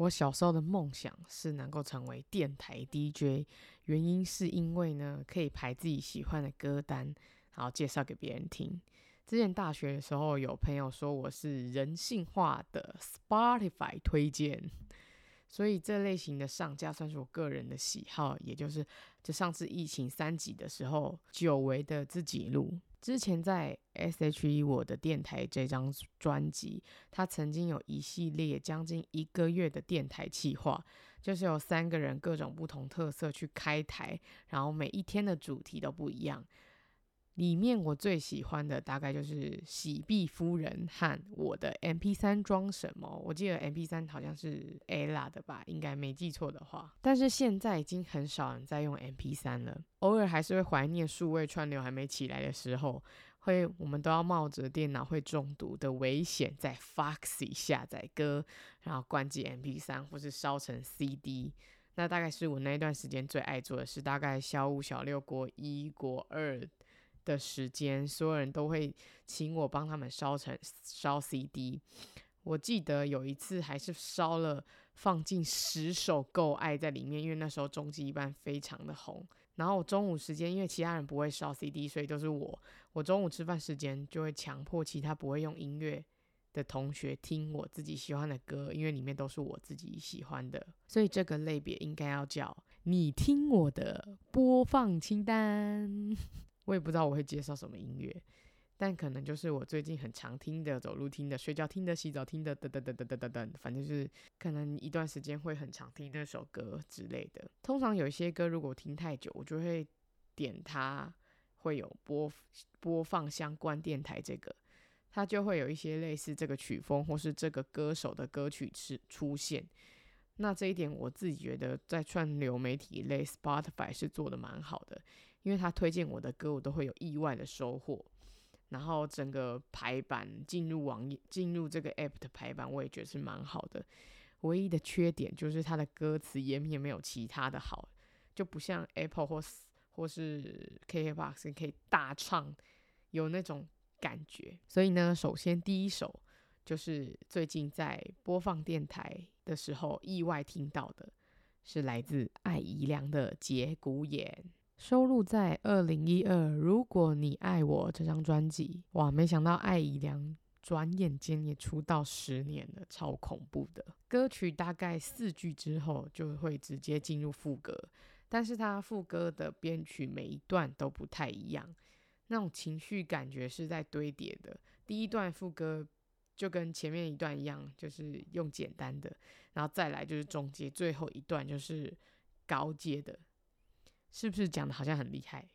我小时候的梦想是能够成为电台 DJ，原因是因为呢，可以排自己喜欢的歌单，然后介绍给别人听。之前大学的时候，有朋友说我是人性化的 Spotify 推荐，所以这类型的上架算是我个人的喜好，也就是就上次疫情三级的时候，久违的自己录。之前在 S.H.E 我的电台这张专辑，他曾经有一系列将近一个月的电台企划，就是有三个人各种不同特色去开台，然后每一天的主题都不一样。里面我最喜欢的大概就是喜碧夫人和我的 MP3 装什么？我记得 MP3 好像是 Ella 的吧，应该没记错的话。但是现在已经很少人在用 MP3 了，偶尔还是会怀念数位串流还没起来的时候，会我们都要冒着电脑会中毒的危险，在 Foxy 下载歌，然后关机 MP3 或是烧成 CD。那大概是我那一段时间最爱做的事，大概小五、小六、国一、国二。的时间，所有人都会请我帮他们烧成烧 CD。我记得有一次还是烧了放进十首《够爱》在里面，因为那时候终极一班非常的红。然后我中午时间，因为其他人不会烧 CD，所以都是我。我中午吃饭时间就会强迫其他不会用音乐的同学听我自己喜欢的歌，因为里面都是我自己喜欢的。所以这个类别应该要叫你听我的播放清单。我也不知道我会介绍什么音乐，但可能就是我最近很常听的、走路听的、睡觉听的、洗澡听的，等等等等等等等，反正就是可能一段时间会很常听那首歌之类的。通常有一些歌，如果听太久，我就会点它，会有播播放相关电台这个，它就会有一些类似这个曲风或是这个歌手的歌曲是出现。那这一点我自己觉得在串流媒体类 Spotify 是做的蛮好的，因为他推荐我的歌，我都会有意外的收获。然后整个排版进入网页、进入这个 App 的排版，我也觉得是蛮好的。唯一的缺点就是它的歌词页面没有其他的好，就不像 Apple 或或是 KKBOX 可以大唱，有那种感觉。所以呢，首先第一首。就是最近在播放电台的时候，意外听到的是来自艾怡良的《节骨眼》，收录在二零一二《如果你爱我》这张专辑。哇，没想到艾怡良转眼间也出道十年了，超恐怖的。歌曲大概四句之后就会直接进入副歌，但是他副歌的编曲每一段都不太一样，那种情绪感觉是在堆叠的。第一段副歌。就跟前面一段一样，就是用简单的，然后再来就是中阶，最后一段就是高阶的，是不是讲的好像很厉害？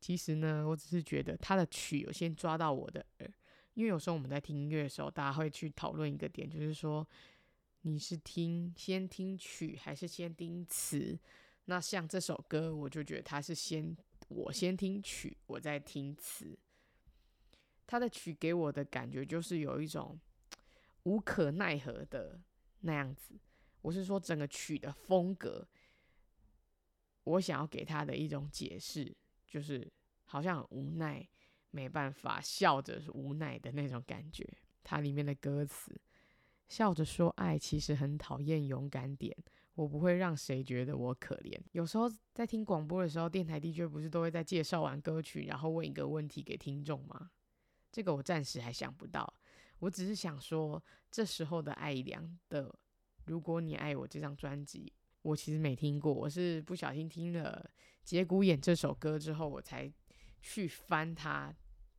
其实呢，我只是觉得他的曲有先抓到我的耳，因为有时候我们在听音乐的时候，大家会去讨论一个点，就是说你是听先听曲还是先听词？那像这首歌，我就觉得他是先我先听曲，我再听词。他的曲给我的感觉就是有一种。无可奈何的那样子，我是说整个曲的风格，我想要给他的一种解释，就是好像很无奈，没办法笑着是无奈的那种感觉。它里面的歌词，笑着说爱其实很讨厌，勇敢点，我不会让谁觉得我可怜。有时候在听广播的时候，电台 DJ 不是都会在介绍完歌曲，然后问一个问题给听众吗？这个我暂时还想不到，我只是想说，这时候的爱良的《如果你爱我》这张专辑，我其实没听过，我是不小心听了《节骨眼》这首歌之后，我才去翻他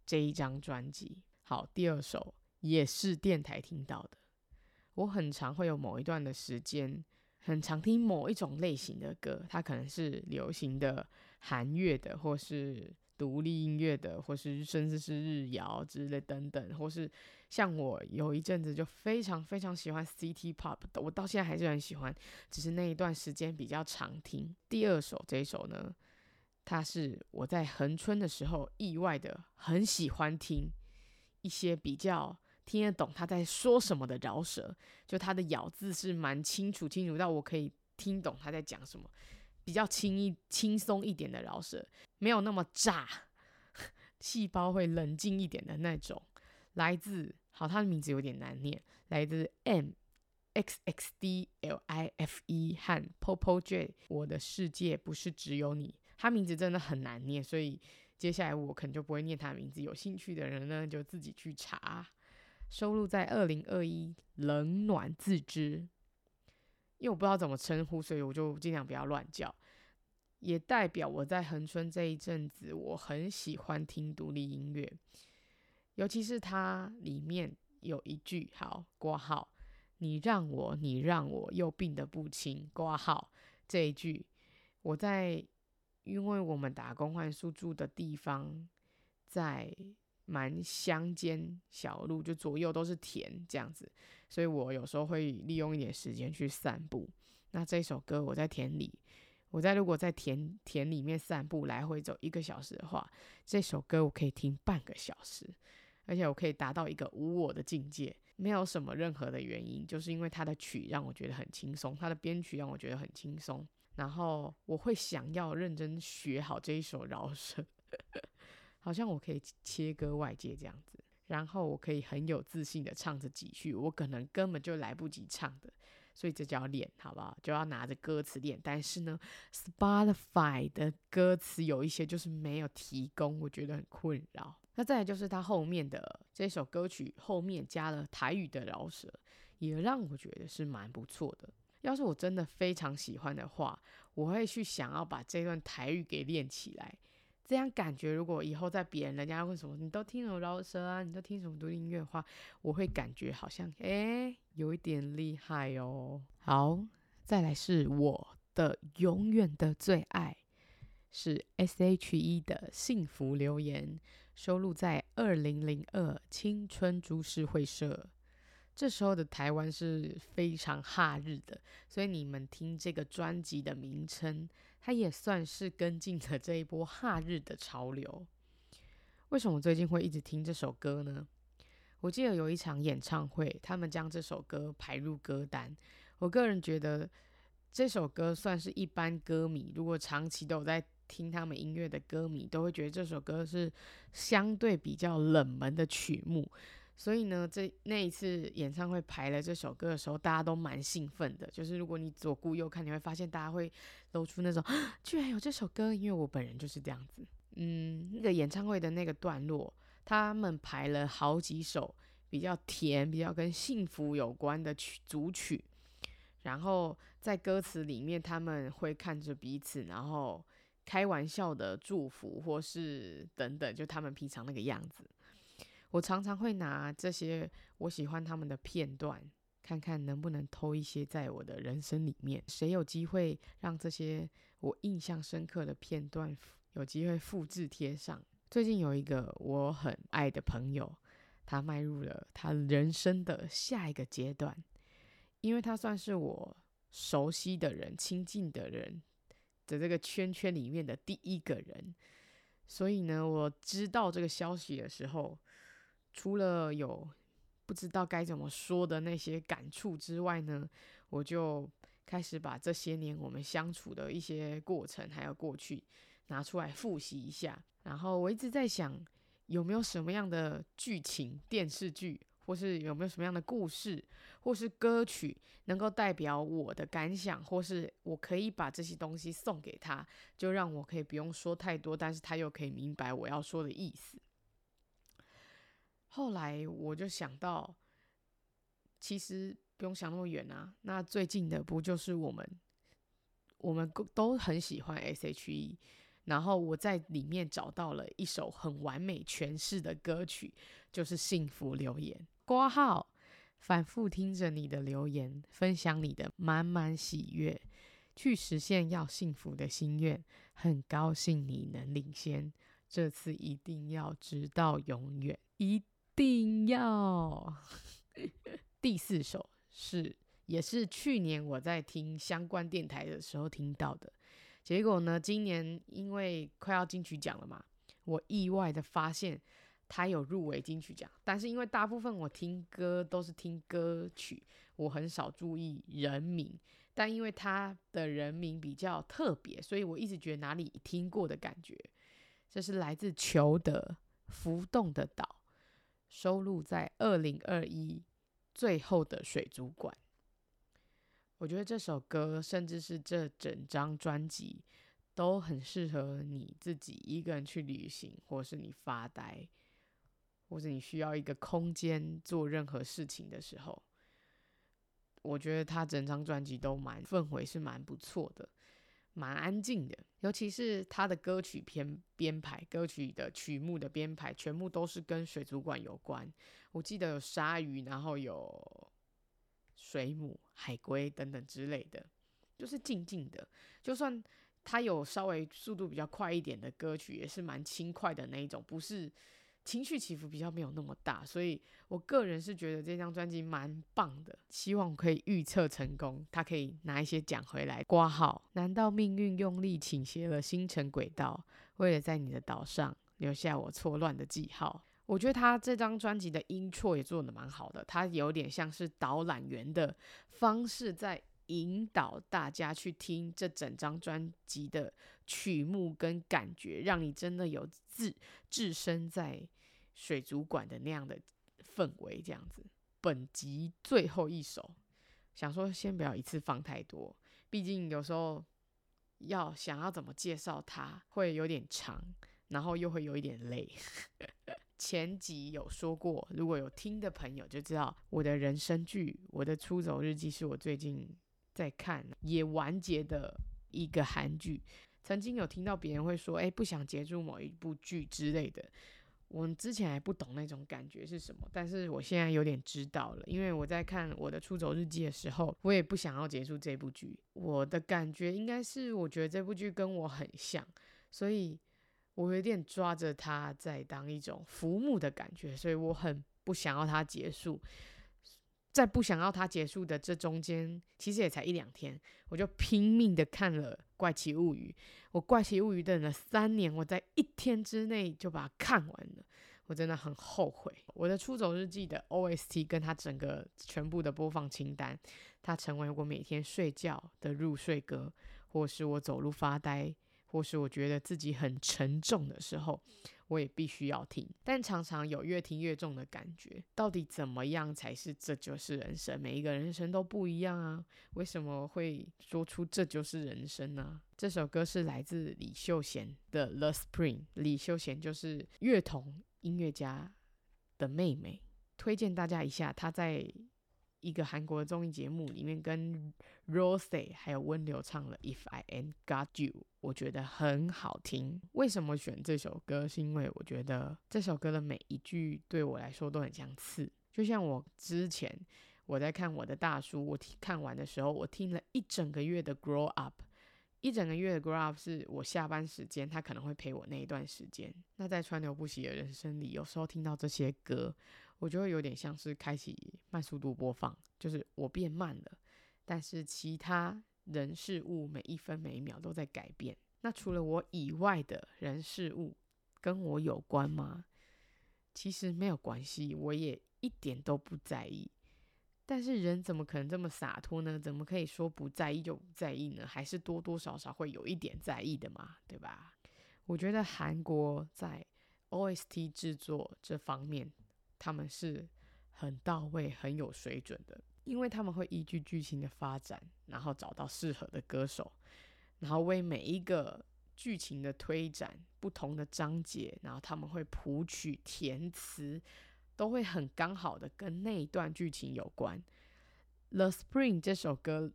这一张专辑。好，第二首也是电台听到的，我很常会有某一段的时间，很常听某一种类型的歌，它可能是流行的、韩乐的，或是。独立音乐的，或是甚至是日谣之类等等，或是像我有一阵子就非常非常喜欢 City Pop 的，我到现在还是很喜欢，只是那一段时间比较常听。第二首这一首呢，它是我在恒春的时候意外的很喜欢听一些比较听得懂他在说什么的饶舌，就他的咬字是蛮清楚清楚到我可以听懂他在讲什么。比较轻易、轻松一点的饶舌，没有那么炸，细胞会冷静一点的那种。来自，好，他的名字有点难念，来自 M X X D L I F E 和 Popo J，我的世界不是只有你。他名字真的很难念，所以接下来我可能就不会念他名字。有兴趣的人呢，就自己去查。收录在二零二一《冷暖自知》，因为我不知道怎么称呼，所以我就尽量不要乱叫。也代表我在恒春这一阵子，我很喜欢听独立音乐，尤其是它里面有一句好括号，你让我，你让我又病得不轻括号这一句，我在因为我们打工换宿住的地方在蛮乡间小路，就左右都是田这样子，所以我有时候会利用一点时间去散步。那这首歌我在田里。我在如果在田田里面散步，来回走一个小时的话，这首歌我可以听半个小时，而且我可以达到一个无我的境界，没有什么任何的原因，就是因为它的曲让我觉得很轻松，它的编曲让我觉得很轻松，然后我会想要认真学好这一首饶舌，好像我可以切割外界这样子，然后我可以很有自信的唱着几句，我可能根本就来不及唱的。所以这叫练，好不好？就要拿着歌词练。但是呢，Spotify 的歌词有一些就是没有提供，我觉得很困扰。那再来就是它后面的这首歌曲后面加了台语的饶舌，也让我觉得是蛮不错的。要是我真的非常喜欢的话，我会去想要把这段台语给练起来。这样感觉，如果以后在别人人家问什么，你都听什么饶舌啊？你都听什么独立音乐的话，我会感觉好像诶、有一点厉害哦。好，再来是我的永远的最爱，是 S.H.E 的幸福留言，收录在二零零二青春株式会社。这时候的台湾是非常哈日的，所以你们听这个专辑的名称，它也算是跟进了这一波哈日的潮流。为什么最近会一直听这首歌呢？我记得有一场演唱会，他们将这首歌排入歌单。我个人觉得这首歌算是一般歌迷，如果长期都有在听他们音乐的歌迷，都会觉得这首歌是相对比较冷门的曲目。所以呢，这那一次演唱会排了这首歌的时候，大家都蛮兴奋的。就是如果你左顾右看，你会发现大家会露出那种“ 居然有这首歌”，因为我本人就是这样子。嗯，那个演唱会的那个段落，他们排了好几首比较甜、比较跟幸福有关的曲组曲，然后在歌词里面，他们会看着彼此，然后开玩笑的祝福，或是等等，就他们平常那个样子。我常常会拿这些我喜欢他们的片段，看看能不能偷一些在我的人生里面。谁有机会让这些我印象深刻的片段有机会复制贴上？最近有一个我很爱的朋友，他迈入了他人生的下一个阶段，因为他算是我熟悉的人、亲近的人的这个圈圈里面的第一个人，所以呢，我知道这个消息的时候。除了有不知道该怎么说的那些感触之外呢，我就开始把这些年我们相处的一些过程还有过去拿出来复习一下。然后我一直在想，有没有什么样的剧情、电视剧，或是有没有什么样的故事，或是歌曲，能够代表我的感想，或是我可以把这些东西送给他，就让我可以不用说太多，但是他又可以明白我要说的意思。后来我就想到，其实不用想那么远啊。那最近的不就是我们，我们都很喜欢 S.H.E，然后我在里面找到了一首很完美诠释的歌曲，就是《幸福留言》。括号，反复听着你的留言，分享你的满满喜悦，去实现要幸福的心愿。很高兴你能领先，这次一定要直到永远。一。定要 第四首是，也是去年我在听相关电台的时候听到的。结果呢，今年因为快要金曲奖了嘛，我意外的发现他有入围金曲奖。但是因为大部分我听歌都是听歌曲，我很少注意人名。但因为他的人名比较特别，所以我一直觉得哪里听过的感觉。这是来自裘德《浮动的岛》。收录在二零二一最后的水族馆。我觉得这首歌，甚至是这整张专辑，都很适合你自己一个人去旅行，或是你发呆，或是你需要一个空间做任何事情的时候。我觉得他整张专辑都蛮氛围是蛮不错的，蛮安静的，尤其是他的歌曲编编排，歌曲的曲目的编排，全部都是跟水族馆有关。我记得有鲨鱼，然后有。水母、海龟等等之类的，就是静静的。就算他有稍微速度比较快一点的歌曲，也是蛮轻快的那一种，不是情绪起伏比较没有那么大。所以我个人是觉得这张专辑蛮棒的，希望可以预测成功，他可以拿一些奖回来挂号。难道命运用力倾斜了星辰轨道，为了在你的岛上留下我错乱的记号？我觉得他这张专辑的音错也做得蛮好的，他有点像是导览员的方式，在引导大家去听这整张专辑的曲目跟感觉，让你真的有置置身在水族馆的那样的氛围。这样子，本集最后一首，想说先不要一次放太多，毕竟有时候要想要怎么介绍它会有点长，然后又会有一点累。前集有说过，如果有听的朋友就知道，我的人生剧《我的出走日记》是我最近在看也完结的一个韩剧。曾经有听到别人会说：“哎，不想结束某一部剧之类的。”我之前还不懂那种感觉是什么，但是我现在有点知道了，因为我在看《我的出走日记》的时候，我也不想要结束这部剧。我的感觉应该是，我觉得这部剧跟我很像，所以。我有点抓着它在当一种浮木的感觉，所以我很不想要它结束。在不想要它结束的这中间，其实也才一两天，我就拼命的看了《怪奇物语》。我《怪奇物语》等了三年，我在一天之内就把它看完了，我真的很后悔。我的出走日记的 OST 跟它整个全部的播放清单，它成为我每天睡觉的入睡歌，或是我走路发呆。或是我觉得自己很沉重的时候，我也必须要听。但常常有越听越重的感觉。到底怎么样才是这就是人生？每一个人生都不一样啊。为什么会说出这就是人生呢？这首歌是来自李秀贤的《The Spring》。李秀贤就是乐童音乐家的妹妹。推荐大家一下，她在。一个韩国的综艺节目里面，跟 Rosé 还有温流唱了《If I Ain't Got You》，我觉得很好听。为什么选这首歌？是因为我觉得这首歌的每一句对我来说都很相似。就像我之前我在看我的大叔，我看完的时候，我听了一整个月的《Grow Up》，一整个月的《Grow Up》是我下班时间，他可能会陪我那一段时间。那在川流不息的人生里，有时候听到这些歌。我就会有点像是开启慢速度播放，就是我变慢了，但是其他人事物每一分每一秒都在改变。那除了我以外的人事物跟我有关吗？其实没有关系，我也一点都不在意。但是人怎么可能这么洒脱呢？怎么可以说不在意就不在意呢？还是多多少少会有一点在意的嘛，对吧？我觉得韩国在 OST 制作这方面。他们是很到位、很有水准的，因为他们会依据剧情的发展，然后找到适合的歌手，然后为每一个剧情的推展、不同的章节，然后他们会谱曲、填词，都会很刚好的跟那一段剧情有关。《The Spring》这首歌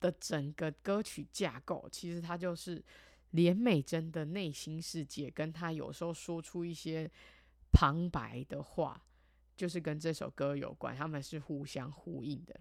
的整个歌曲架构，其实它就是连美珍的内心世界，跟她有时候说出一些。旁白的话，就是跟这首歌有关，他们是互相呼应的。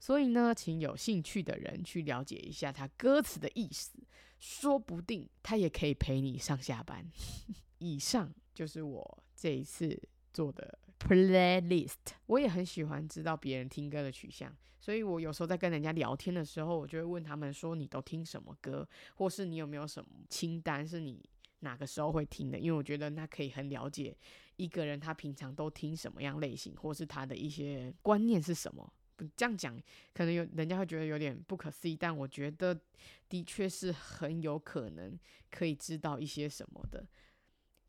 所以呢，请有兴趣的人去了解一下他歌词的意思，说不定他也可以陪你上下班。以上就是我这一次做的 playlist。我也很喜欢知道别人听歌的取向，所以我有时候在跟人家聊天的时候，我就会问他们说：“你都听什么歌？或是你有没有什么清单是你？”哪个时候会听的？因为我觉得那可以很了解一个人他平常都听什么样类型，或是他的一些观念是什么。这样讲可能有人家会觉得有点不可思议，但我觉得的确是很有可能可以知道一些什么的。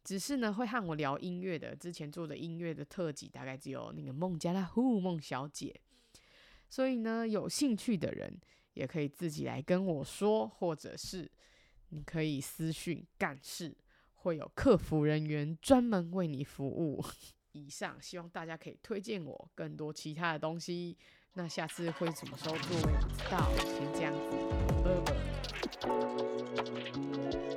只是呢，会和我聊音乐的，之前做的音乐的特辑大概只有那个孟加拉虎孟小姐。所以呢，有兴趣的人也可以自己来跟我说，或者是你可以私讯干事，会有客服人员专门为你服务。以上，希望大家可以推荐我更多其他的东西。那下次会什么时候做，我不知道。先这样子，拜拜。